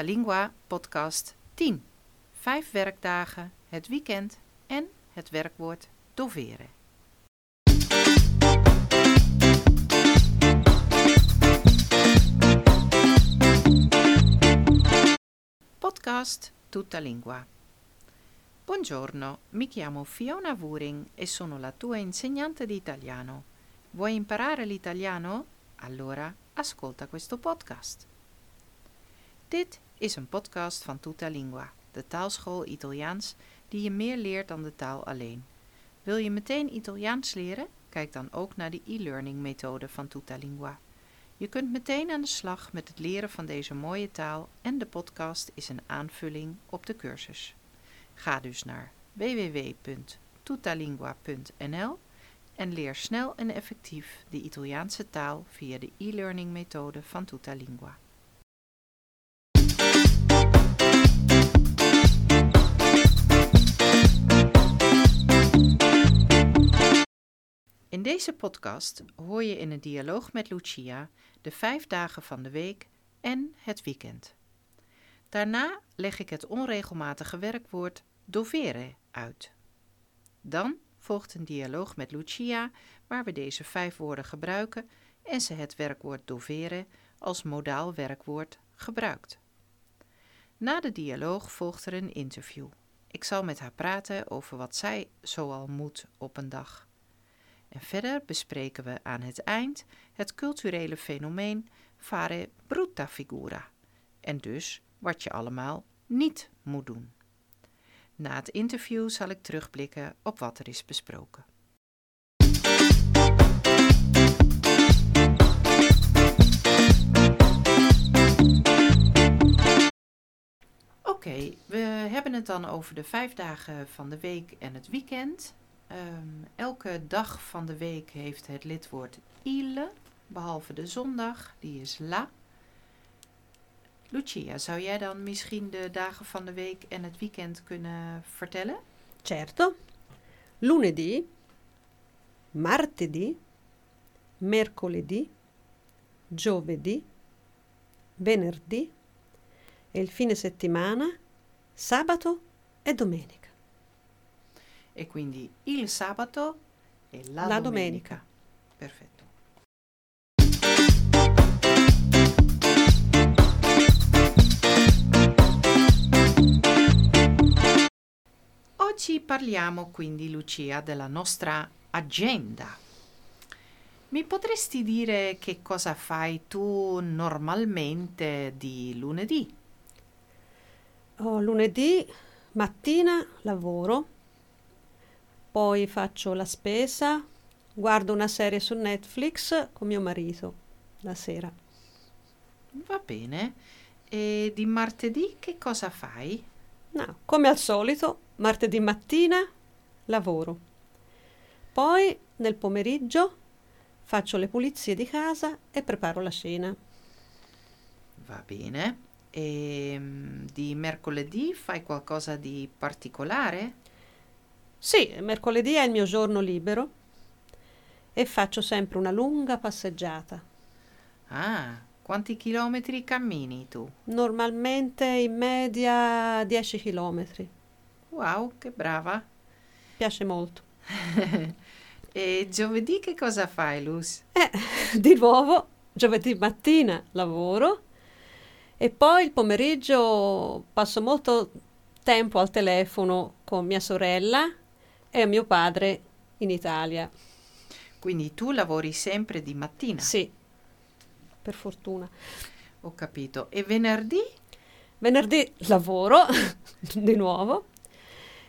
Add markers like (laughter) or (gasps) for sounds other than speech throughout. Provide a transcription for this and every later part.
Tutta Lingua podcast 10. Vijf werkdagen, het weekend en het werkwoord dovere. Podcast Tutta Lingua. Buongiorno, mi chiamo Fiona Wuring e sono la tua insegnante di italiano. Vuoi imparare l'italiano? Allora ascolta questo podcast. Dit is een podcast van Tutta Lingua, de taalschool Italiaans die je meer leert dan de taal alleen. Wil je meteen Italiaans leren? Kijk dan ook naar de e-learning methode van Tutta Lingua. Je kunt meteen aan de slag met het leren van deze mooie taal en de podcast is een aanvulling op de cursus. Ga dus naar www.tutalingua.nl en leer snel en effectief de Italiaanse taal via de e-learning methode van Tutalingua. In deze podcast hoor je in een dialoog met Lucia de vijf dagen van de week en het weekend. Daarna leg ik het onregelmatige werkwoord dovere uit. Dan volgt een dialoog met Lucia waar we deze vijf woorden gebruiken en ze het werkwoord dovere als modaal werkwoord gebruikt. Na de dialoog volgt er een interview. Ik zal met haar praten over wat zij zoal moet op een dag. En verder bespreken we aan het eind het culturele fenomeen fare brutta figura en dus wat je allemaal niet moet doen. Na het interview zal ik terugblikken op wat er is besproken. Oké, we hebben het dan over de vijf dagen van de week en het weekend. Um, elke dag van de week heeft het lidwoord il, behalve de zondag, die is la. Lucia, zou jij dan misschien de dagen van de week en het weekend kunnen vertellen? Certo. Lunedì, martedì, mercoledì, giovedì, venerdì e il fine settimana, sabato e domenica. E quindi il sabato e la, La domenica. domenica. Perfetto. Oggi parliamo quindi, Lucia, della nostra agenda. Mi potresti dire che cosa fai tu normalmente di lunedì? Oh, lunedì mattina lavoro, poi faccio la spesa, guardo una serie su Netflix con mio marito la sera. Va bene. E di martedì che cosa fai? No, come al solito, martedì mattina lavoro. Poi nel pomeriggio faccio le pulizie di casa e preparo la cena. Va bene. E mm, di mercoledì fai qualcosa di particolare? Sì, mercoledì è il mio giorno libero e faccio sempre una lunga passeggiata. Ah, quanti chilometri cammini tu? Normalmente in media 10 km. Wow, che brava. Piace molto. (laughs) e giovedì che cosa fai, Luz? Eh, (laughs) di nuovo, giovedì mattina lavoro e poi il pomeriggio passo molto tempo al telefono con mia sorella e mio padre in Italia. Quindi tu lavori sempre di mattina? Sì, per fortuna. Ho capito. E venerdì? Venerdì lavoro (laughs) di nuovo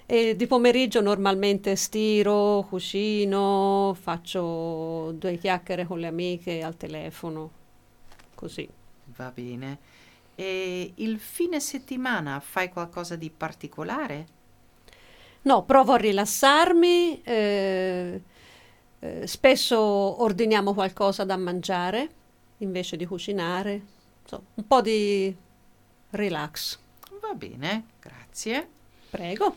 e di pomeriggio normalmente stiro, cucino, faccio due chiacchiere con le amiche al telefono, così. Va bene. E il fine settimana fai qualcosa di particolare? No, provo a rilassarmi, eh, eh, spesso ordiniamo qualcosa da mangiare invece di cucinare, Insomma, un po' di relax. Va bene, grazie. Prego.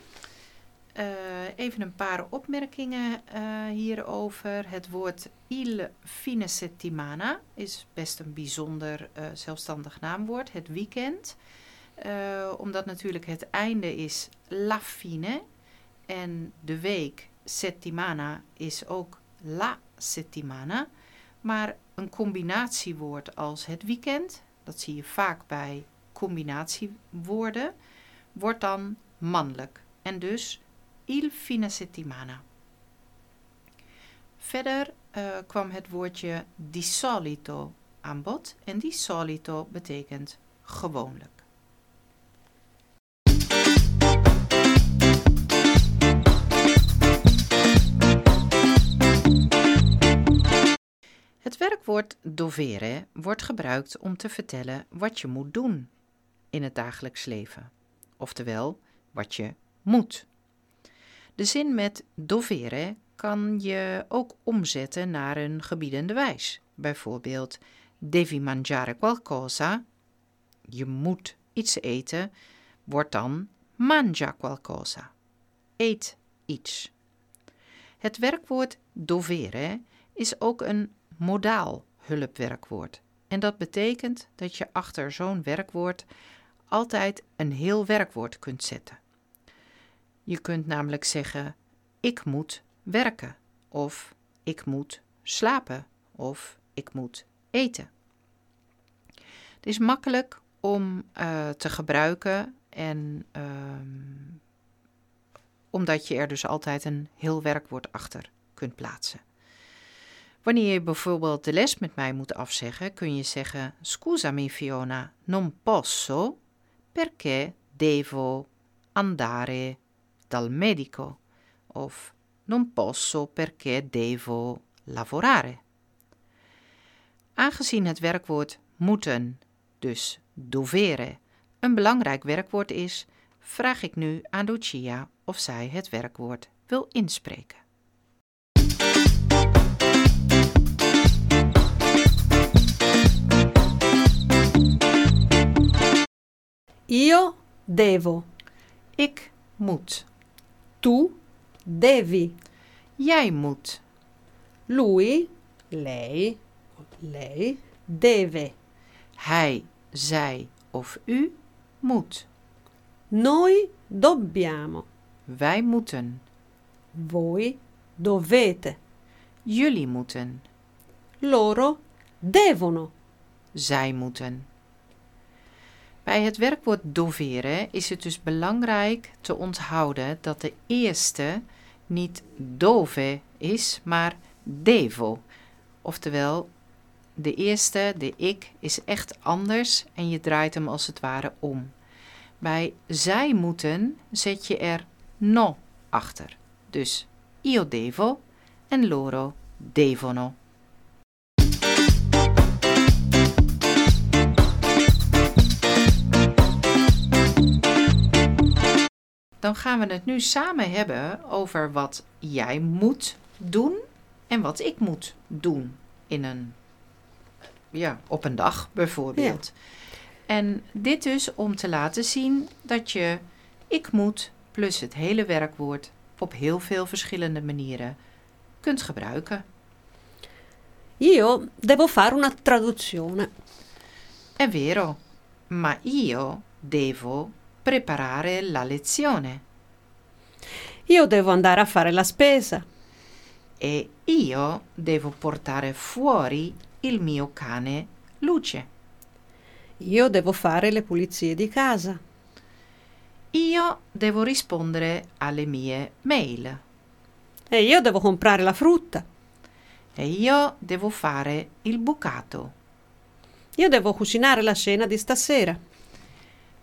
Eh, even een paar opmerkingen eh, hierover. Het woord il fine settimana is best een bijzonder zelfstandig naamwoord. Het weekend. Omdat natuurlijk het einde is la fine en de week settimana is ook la settimana. Maar een combinatiewoord als het weekend, dat zie je vaak bij combinatiewoorden, wordt dan mannelijk. En dus il fine settimana. Verder uh, kwam het woordje di solito aan bod. En di solito betekent gewoonlijk. Het werkwoord dovere wordt gebruikt om te vertellen wat je moet doen in het dagelijks leven, oftewel wat je moet. De zin met dovere kan je ook omzetten naar een gebiedende wijs. Bijvoorbeeld, devi mangiare qualcosa, je moet iets eten, wordt dan mangia qualcosa, eet iets. Het werkwoord dovere is ook een modaal hulpwerkwoord. En dat betekent dat je achter zo'n werkwoord altijd een heel werkwoord kunt zetten. Je kunt namelijk zeggen: Ik moet werken, of ik moet slapen, of ik moet eten. Het is makkelijk om uh, te gebruiken en uh, omdat je er dus altijd een heel werkwoord achter kunt plaatsen. Wanneer je bijvoorbeeld de les met mij moet afzeggen, kun je zeggen: Scusami Fiona, non posso perché devo andare dal medico. Of non posso perché devo lavorare. Aangezien het werkwoord moeten, dus dovere, een belangrijk werkwoord is, vraag ik nu aan Lucia of zij het werkwoord wil inspreken. Io devo. Ik moet. Tu devi. Jij moet. Lui, lei, lei deve. Hij, zij of u moet. Noi dobbiamo. Wij moeten. Voi dovete. Jullie moeten. Loro devono. Zij moeten. Bij het werkwoord doveren is het dus belangrijk te onthouden dat de eerste niet dove is, maar devo. Oftewel, de eerste, de ik, is echt anders en je draait hem als het ware om. Bij zij moeten zet je er no achter. Dus io devo en loro devono. Dan gaan we het nu samen hebben over wat jij moet doen en wat ik moet doen in een, ja, op een dag bijvoorbeeld. En dit dus om te laten zien dat je ik moet plus het hele werkwoord op heel veel verschillende manieren kunt gebruiken. Io devo fare una traduzione. È vero, ma io devo preparare la lezione. Io devo andare a fare la spesa. E io devo portare fuori il mio cane Luce. Io devo fare le pulizie di casa. Io devo rispondere alle mie mail. E io devo comprare la frutta. E io devo fare il bucato. Io devo cucinare la cena di stasera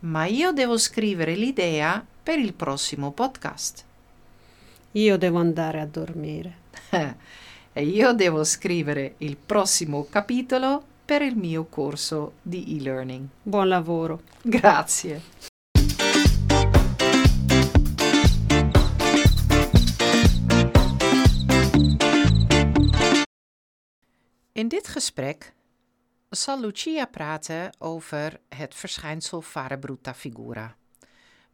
ma io devo scrivere l'idea per il prossimo podcast. Io devo andare a dormire. (laughs) e io devo scrivere il prossimo capitolo per il mio corso di e-learning. Buon lavoro. Grazie. In dit gesprek zal Lucia praten over het verschijnsel fare brutta figura.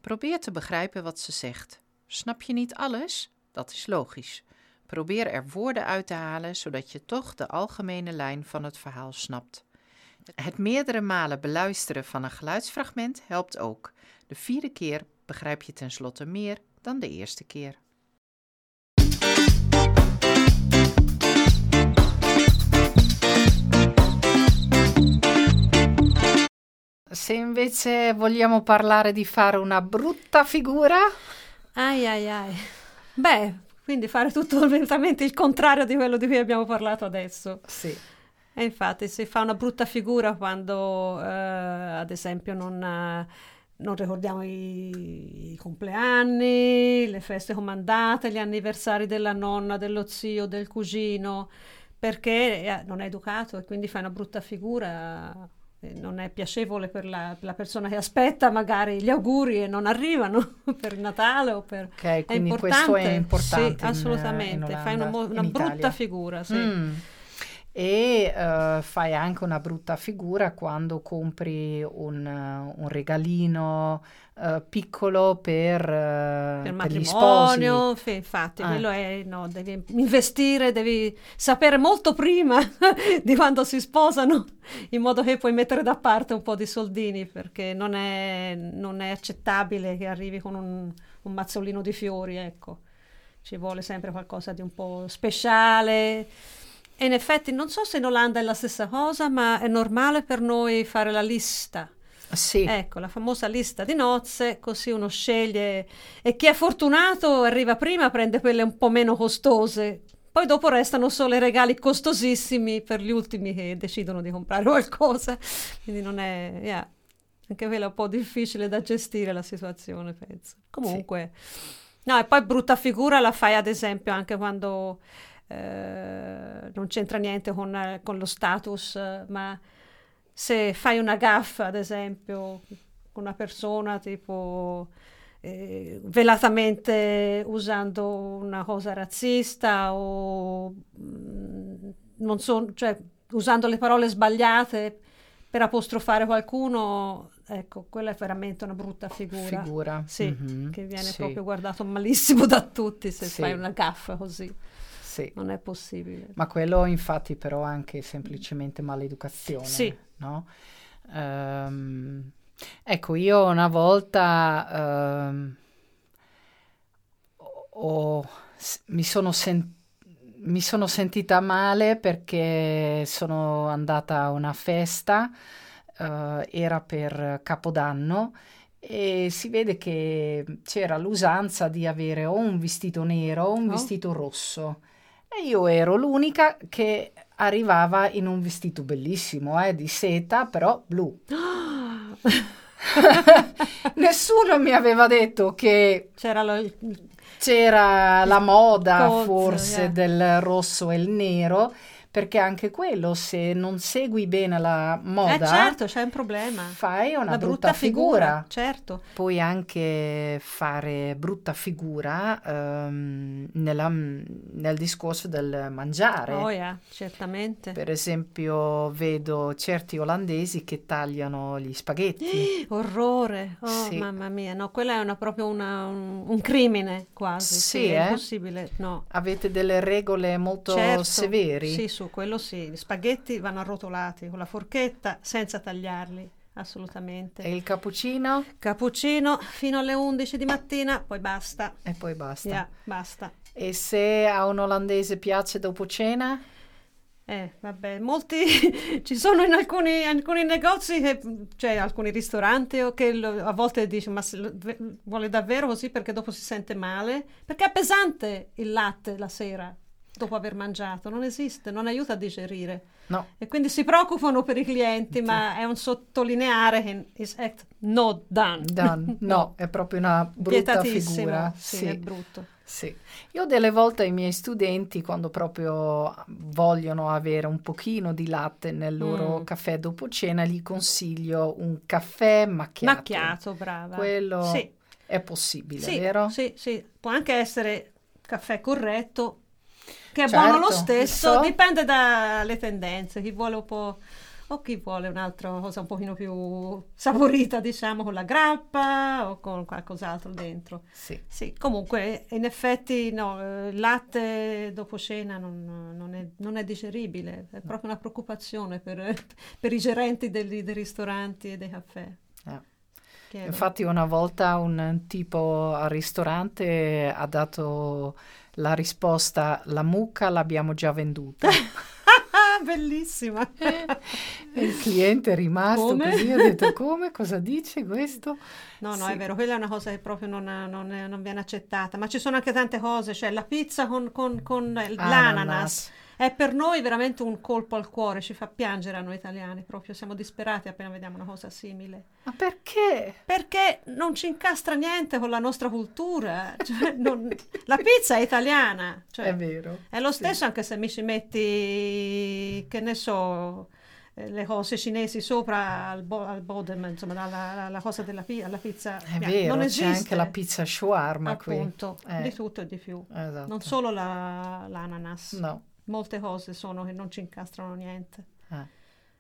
Probeer te begrijpen wat ze zegt. Snap je niet alles? Dat is logisch. Probeer er woorden uit te halen, zodat je toch de algemene lijn van het verhaal snapt. Het meerdere malen beluisteren van een geluidsfragment helpt ook. De vierde keer begrijp je tenslotte meer dan de eerste keer. Se invece vogliamo parlare di fare una brutta figura, Ai ai ai. Beh, quindi fare tutto (laughs) esattamente il contrario di quello di cui abbiamo parlato adesso. sì. E infatti si fa una brutta figura quando, eh, ad esempio, non, eh, non ricordiamo i, i compleanni, le feste comandate, gli anniversari della nonna, dello zio, del cugino, perché eh, non è educato e quindi fai una brutta figura. Eh, Non è piacevole per la, per la persona che aspetta magari gli auguri e non arrivano (laughs) per Natale o per... Ok, È quindi questo è importante, sì, in- assolutamente. in Fai una, Olanda, una brutta Italia. figura, sì. Mm. E eh, fai anche una brutta figura quando compri un, eh, un regalino eh, piccolo per, eh, per per gli sposi. sì, infatti, Ah. quello è, no, devi investire, devi sapere molto prima (laughs) di quando si sposano, in modo che puoi mettere da parte un po' di soldini, perché non è, non è accettabile che arrivi con un, un mazzolino di fiori, ecco. Ci vuole sempre qualcosa di un po' speciale. E in effetti non so se in Olanda è la stessa cosa, ma è normale per noi fare la lista. Sì, Ecco, la famosa lista di nozze, così uno sceglie e chi è fortunato arriva prima, prende quelle un po' meno costose. Poi dopo restano solo i regali costosissimi per gli ultimi che decidono di comprare qualcosa. Quindi non è, yeah, anche quella è un po' difficile da gestire la situazione, penso. Comunque, no, e poi brutta figura la fai ad esempio anche quando eh, non c'entra niente con, eh, con lo status, eh, ma se fai una gaffa, ad esempio, con una persona tipo eh, velatamente usando una cosa razzista o mm, non so, cioè usando le parole sbagliate per apostrofare qualcuno, ecco, quella è veramente una brutta figura. figura. Sì, Mhm, che viene sì, proprio guardato malissimo da tutti se Sì. fai una gaffa così. Sì. Non è possibile. Ma quello infatti però è anche semplicemente maleducazione, Sì. no? Ehm, ecco, io una volta ehm, ho- mi sono, sen- mi sono sentita male perché sono andata a una festa, eh, era per Capodanno e si vede che c'era l'usanza di avere o un vestito nero o un Oh. vestito rosso. E io ero l'unica che arrivava in un vestito bellissimo, eh, di seta, però blu. (gasps) Nessuno mi aveva detto che C'era lo- c'era la moda Cozzo, forse yeah. del rosso e il nero, perché anche quello, se non segui bene la moda, Eh certo, c'è un problema. fai una La brutta, figura. certo. Puoi anche fare brutta figura ehm, nella- nel discorso del mangiare. Oh yeah, certamente. Per esempio, vedo certi olandesi che tagliano gli spaghetti. (gasps) Orrore, oh Sì. mamma mia, no, quella è una, proprio una- un, un crimine quasi, Sì, sì, è eh? impossibile, no. Avete delle regole molto Certo, severi? Sì, su quello sì, gli spaghetti vanno arrotolati con la forchetta senza tagliarli, assolutamente. E il cappuccino? Cappuccino fino alle 11 di mattina, poi basta. E poi basta. Yeah, basta. E se a un olandese piace dopo cena? Eh, vabbè, molti (laughs) ci sono in alcuni, alcuni negozi, che, cioè alcuni ristoranti o che lo- a volte dici ma se vuole davvero così perché dopo si sente male? Perché è pesante il latte la sera dopo aver mangiato, non esiste, non aiuta a digerire. No. E quindi si preoccupano per i clienti, ma è un sottolineare che is act not done. Done. (laughs) No, è proprio una brutta figura. Sì, Sì. è brutto. Sì, io delle volte ai miei studenti, quando proprio vogliono avere un pochino di latte nel loro Mm. caffè dopo cena, gli consiglio un caffè macchiato. Macchiato, brava. Quello Sì. è possibile, Sì, vero? sì, sì. Può anche essere caffè corretto, che è Certo, buono lo stesso, so. dipende dalle tendenze. Chi vuole un po', o chi vuole un'altra cosa un pochino più saporita, diciamo, con la grappa o con qualcos'altro dentro. Sì. Sì, comunque in effetti no, eh, il latte dopo cena non, non, è, non è, digeribile, è proprio una preoccupazione per, (laughs) per i gerenti dei, dei, ristoranti e dei caffè. Eh. Infatti una volta un tipo al ristorante ha dato la risposta la mucca l'abbiamo già venduta. (laughs) bellissima. il cliente è rimasto come? così, ha detto come, cosa dice questo? No, no, sì. è vero, quella è una cosa che proprio non, non, non, viene accettata, ma ci sono anche tante cose, cioè la pizza con, con, con l'ananas è per noi veramente un colpo al cuore, ci fa piangere a noi italiani, proprio siamo disperati appena vediamo una cosa simile. Ma perché? Perché non ci incastra niente con la nostra cultura, cioè, non... la pizza è italiana. Cioè, è vero. È lo stesso sì. anche se mi ci metti, che ne so eh, le cose cinesi sopra al, bo- al bodem, insomma, la, la, cosa della pi- pizza. È vero, non esiste. c'è anche la pizza shawarma Appunto, qui. Eh. di tutto e di più. Esatto. Non solo la, l'ananas. No molte cose sono che non ci incastrano niente. Ah,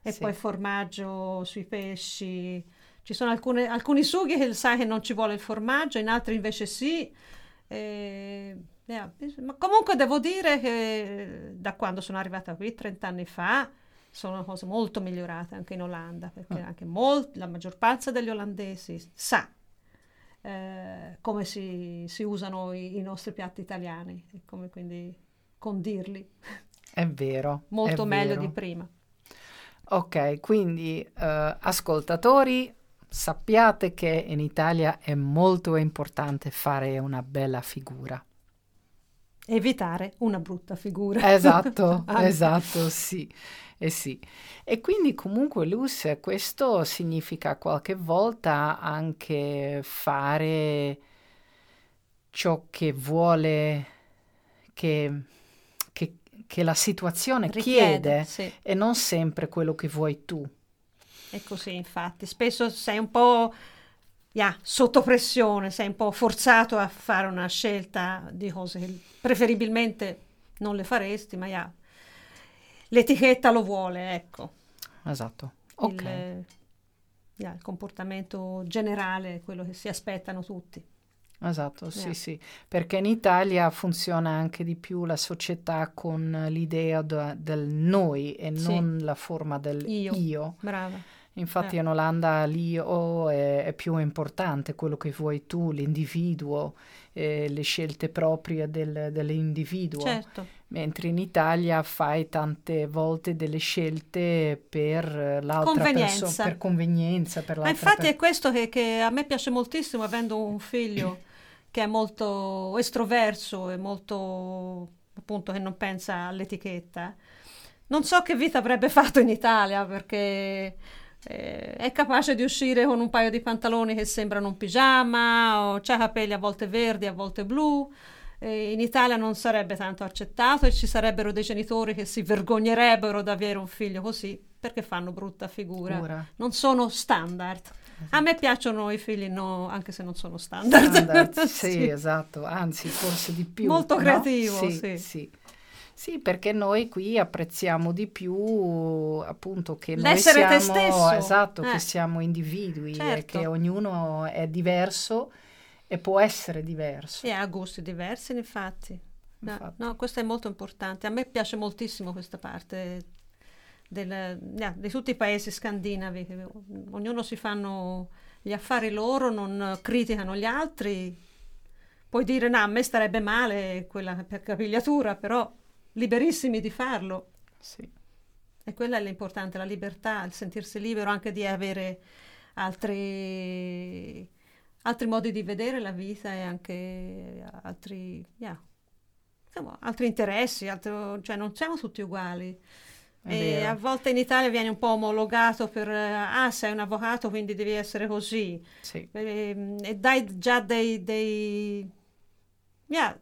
e sì. poi formaggio sui pesci. Ci sono alcune, alcuni sughi che sai che non ci vuole il formaggio, in altri invece sì. E, yeah. Ma comunque devo dire che da quando sono arrivata qui, 30 anni fa, sono cose molto migliorate anche in Olanda, perché ah. anche molt, la maggior parte degli olandesi sa eh, come si, si usano i, i, nostri piatti italiani e come quindi condirli. È vero. Molto è meglio vero. di prima. Ok, quindi uh, ascoltatori, sappiate che in Italia è molto importante fare una bella figura. Evitare una brutta figura. Esatto, (laughs) esatto, sì. Eh sì. E quindi comunque Luz, questo significa qualche volta anche fare ciò che vuole che che la situazione Richiede, chiede sì. e non sempre quello che vuoi tu. È così, infatti. Spesso sei un po' yeah, sotto pressione, sei un po' forzato a fare una scelta di cose che preferibilmente non le faresti, ma yeah, l'etichetta lo vuole, ecco. Esatto. Ok. Il, yeah, il comportamento generale è quello che si aspettano tutti. Esatto, sì, sì, perché in Italia funziona anche di più la società con l'idea da, del noi e sì. non la forma del io. io. Brava. Infatti eh. in Olanda l'io è, è, più importante, quello che vuoi tu, l'individuo, eh, le scelte proprie del, dell'individuo. Certo. Mentre in Italia fai tante volte delle scelte per l'altra persona, per convenienza. Per Ma infatti per... è questo che, che a me piace moltissimo, avendo un figlio (clears throat) che è molto estroverso e molto appunto che non pensa all'etichetta. Non so che vita avrebbe fatto in Italia perché eh, è capace di uscire con un paio di pantaloni che sembrano un pigiama o ha capelli a volte verdi, a volte blu. Eh, in Italia non sarebbe tanto accettato e ci sarebbero dei genitori che si vergognerebbero di avere un figlio così perché fanno brutta figura. Pura. Non sono standard. A me piacciono i figli, no, anche se non sono standard. standard (laughs) sì, sì, esatto, anzi forse di più. Molto no? creativo, sì, sì. sì. Sì, perché noi qui apprezziamo di più appunto che L'essere noi siamo, te stesso. esatto, eh. che siamo individui certo. e che ognuno è diverso e può essere diverso. E ha gusti diversi, infatti. No, infatti. no, questo è molto importante. A me piace moltissimo questa parte del, yeah, di tutti i paesi scandinavi, ognuno si fanno gli affari loro, non criticano gli altri. Puoi dire, no, a me starebbe male quella per capigliatura, però liberissimi di farlo. Sì. E quella è l'importante, la libertà, il sentirsi libero anche di avere altri, altri modi di vedere la vita e anche altri, yeah, insomma, altri interessi, altro, cioè non siamo tutti uguali. E a volte in Italia viene un po' omologato per ah sei un avvocato quindi devi essere così sì. e, e, dai già dei, dei yeah,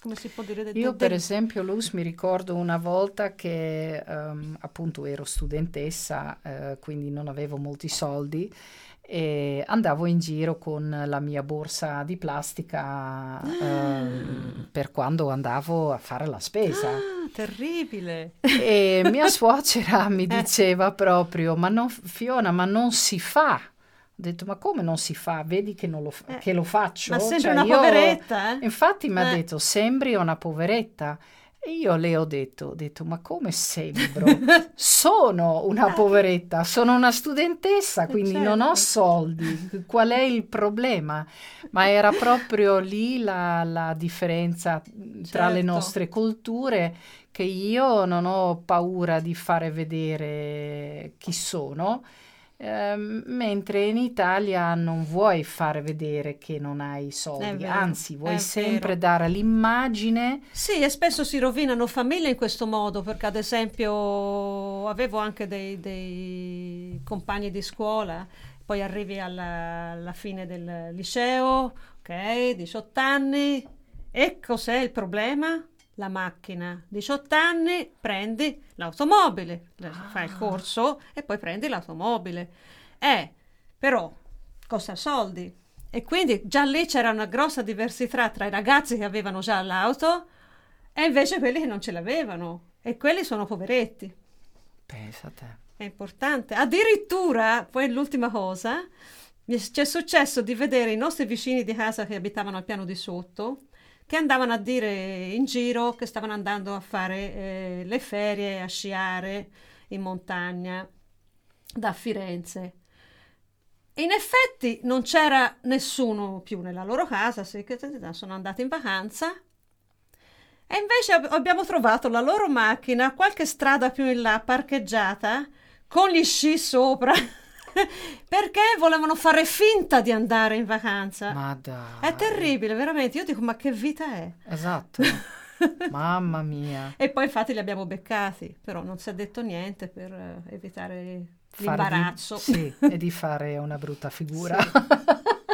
come si può dire io per esempio Luz mi ricordo una volta che um, appunto ero studentessa uh, quindi non avevo molti soldi e andavo in giro con la mia borsa di plastica ah. (gasps) um, per quando andavo a fare la spesa. Terribile. E mia (laughs) suocera mi diceva proprio, ma non, Fiona, ma non si fa. Ho detto, ma come non si fa? Vedi che, lo, fa- Eh, che lo faccio? Ma sembra Cioè, una io- poveretta, eh? Infatti mi ha Eh. detto, sembri una poveretta. E io le ho detto, ho detto, ma come sembro? (laughs) Sono una poveretta, sono una studentessa, Eh, quindi non ho certo. soldi. Qual è il problema? Ma era proprio lì la, la differenza tra le Certo. nostre culture, che io non ho paura di fare vedere chi sono. Ehm, mentre in Italia non vuoi fare vedere che non hai soldi, vero, anzi vuoi sempre vero. dare l'immagine Sì, e spesso si rovinano famiglie in questo modo, perché ad esempio avevo anche dei, dei compagni di scuola, poi arrivi alla, alla fine del liceo, ok, 18 anni, e cos'è il problema? La macchina. 18 anni, prendi l'automobile, le- fai il corso e poi prendi l'automobile. Eh, però costa soldi. E quindi già lì c'era una grossa diversità tra i ragazzi che avevano già l'auto e invece quelli che non ce l'avevano. E quelli sono poveretti. pensa a te. È importante. Addirittura, poi l'ultima cosa, mi- è successo di vedere i nostri vicini di casa che abitavano al piano di sotto, che andavano a dire in giro che stavano andando a fare eh, le ferie, a sciare in montagna da Firenze. In effetti non c'era nessuno più nella loro casa, sono andati in vacanza. E invece ab- abbiamo trovato la loro macchina qualche strada più in là parcheggiata con gli sci sopra (laughs) perché volevano fare finta di andare in vacanza. Ma dai. È terribile, veramente. Io dico, ma che vita è? Esatto. (laughs) Mamma mia. E poi infatti li abbiamo beccati, però non si è detto niente per eh, evitare Fare di- l'imbarazzo. (laughs) sì, e di fare una brutta figura.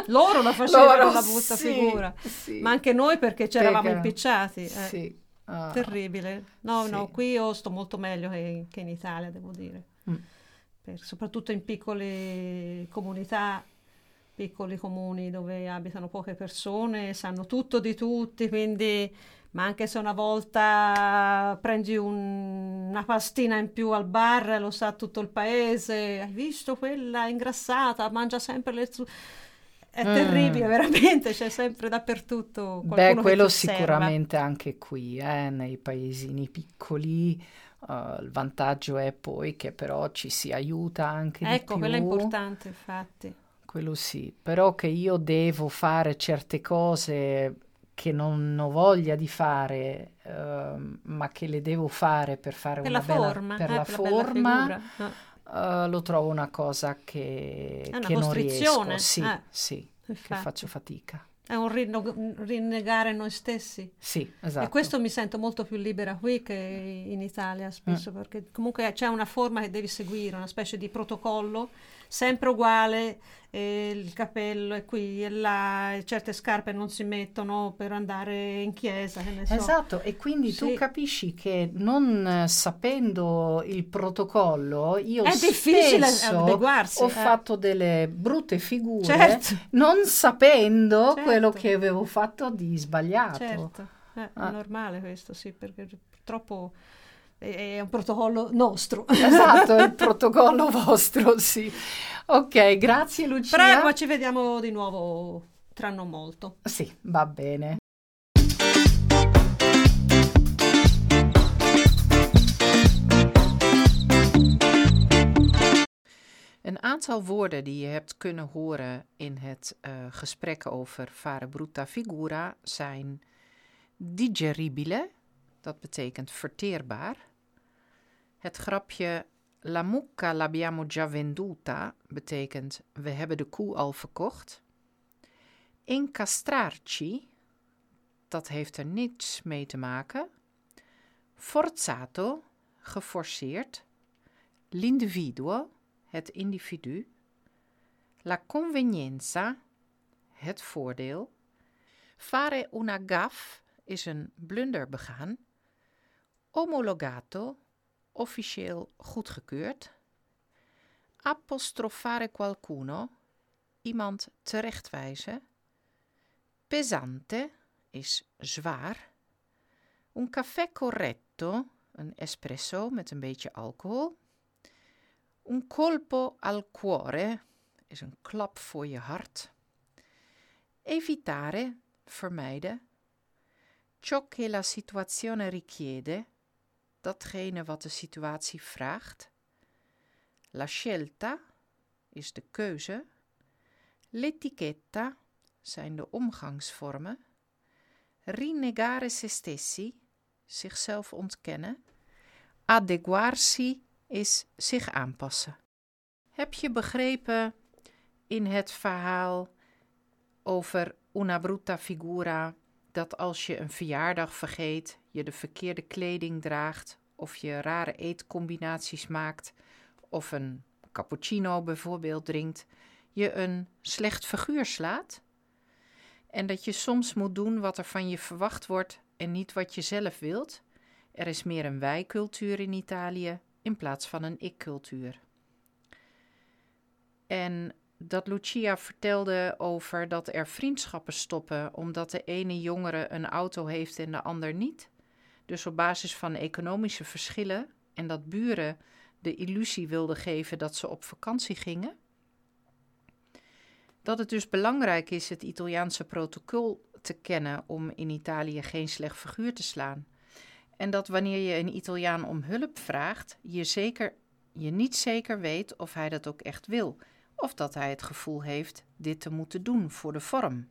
Loro la facevano la brutta sì, figura, sì. ma anche noi perché ci eravamo impicciati. eh. Sì. Ah. Terribile. No, Sì. no, qui io sto molto meglio che, che in Italia, devo dire. Mm. Per- soprattutto in piccole comunità, piccoli comuni dove abitano poche persone, sanno tutto di tutti, quindi... Ma anche se una volta prendi un- una pastina in più al bar, lo sa tutto il paese, hai visto quella ingrassata, mangia sempre le... zu-" È Mm. terribile, veramente, c'è sempre dappertutto Beh, quello sicuramente anche qui, eh, nei paesini piccoli. Eh, il vantaggio è poi che però ci si aiuta anche di Ecco, quello è importante, infatti. Quello sì, però che io devo fare certe cose che non ho voglia di fare, ehm, ma che le devo fare per fare Per una la bella, forma, per eh, la per la bella forma, figura. Eh, eh, lo trovo una cosa che, È una che non riesco. Sì, eh, sì, che faccio fatica. È un rinno- rinnegare noi stessi. Sì, esatto. E questo mi sento molto più libera qui che in Italia spesso, Mm. perché comunque c'è una forma che devi seguire, una specie di protocollo, sempre uguale, il capello è qui e là, e certe scarpe non si mettono per andare in chiesa, so. Esatto, e quindi tu Sì. capisci che non eh, sapendo il protocollo, io È difficile adeguarsi, ho eh. fatto delle brutte figure Certo. non sapendo Certo. quello che avevo fatto di sbagliato. Certo, eh, Ah. è normale questo, sì, perché purtroppo è, è un protocollo nostro. (laughs) Esatto, il protocollo vostro, sì. Ok, grazie Lucia. Prego, ci vediamo di nuovo tra non molto. Sì, va bene. Een aantal woorden die je hebt kunnen horen in het eh, gesprek over fare brutta figura zijn digeribile, dat betekent verteerbaar. Het grapje la mucca l'abbiamo già venduta betekent we hebben de koe al verkocht. Incastrarci, dat heeft er niets mee te maken. Forzato, geforceerd. L'individuo, het individu. La convenienza, het voordeel. Fare una gaff is een blunder begaan. Omologato, officieel goedgekeurd. Apostrofare qualcuno, iemand terechtwijzen. Pesante is zwaar. Un caffè corretto een espresso met een beetje alcohol. Un colpo al cuore is een klap voor je hart. Evitare, vermijden. Ciò che la situazione richiede, datgene wat de situatie vraagt. La scelta is de keuze. L'etichetta zijn de omgangsvormen. Rinnegare se stessi, zichzelf ontkennen. Adeguarsi is zich aanpassen. Heb je begrepen in het verhaal over una brutta figura dat als je een verjaardag vergeet, je de verkeerde kleding draagt of je rare eetcombinaties maakt of een cappuccino bijvoorbeeld drinkt, je een slecht figuur slaat? En dat je soms moet doen wat er van je verwacht wordt en niet wat je zelf wilt? Er is meer een wij-cultuur in Italië in plaats van een ik-cultuur. En dat Lucia vertelde over dat er vriendschappen stoppen omdat de ene jongere een auto heeft en de ander niet. Dus op basis van economische verschillen en dat buren de illusie wilden geven dat ze op vakantie gingen. Dat het dus belangrijk is het Italiaanse protocol te kennen om in Italië geen slecht figuur te slaan. En dat wanneer je een Italiaan om hulp vraagt, je, zeker, je niet zeker weet of hij dat ook echt wil, of dat hij het gevoel heeft dit te moeten doen voor de vorm.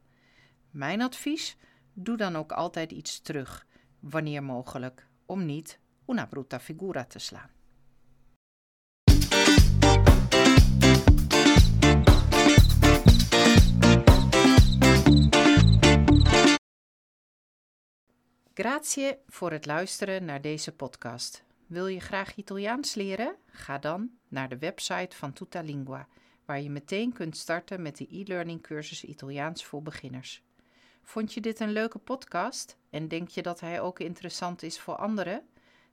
Mijn advies: doe dan ook altijd iets terug, wanneer mogelijk, om niet una brutta figura te slaan. Grazie voor het luisteren naar deze podcast. Wil je graag Italiaans leren? Ga dan naar de website van Tutalingua, waar je meteen kunt starten met de e-learning cursus Italiaans voor beginners. Vond je dit een leuke podcast en denk je dat hij ook interessant is voor anderen?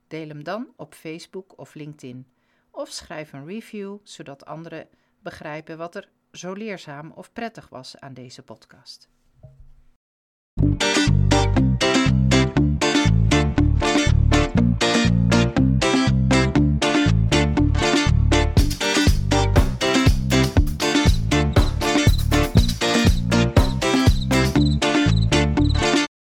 Deel hem dan op Facebook of LinkedIn. Of schrijf een review zodat anderen begrijpen wat er zo leerzaam of prettig was aan deze podcast.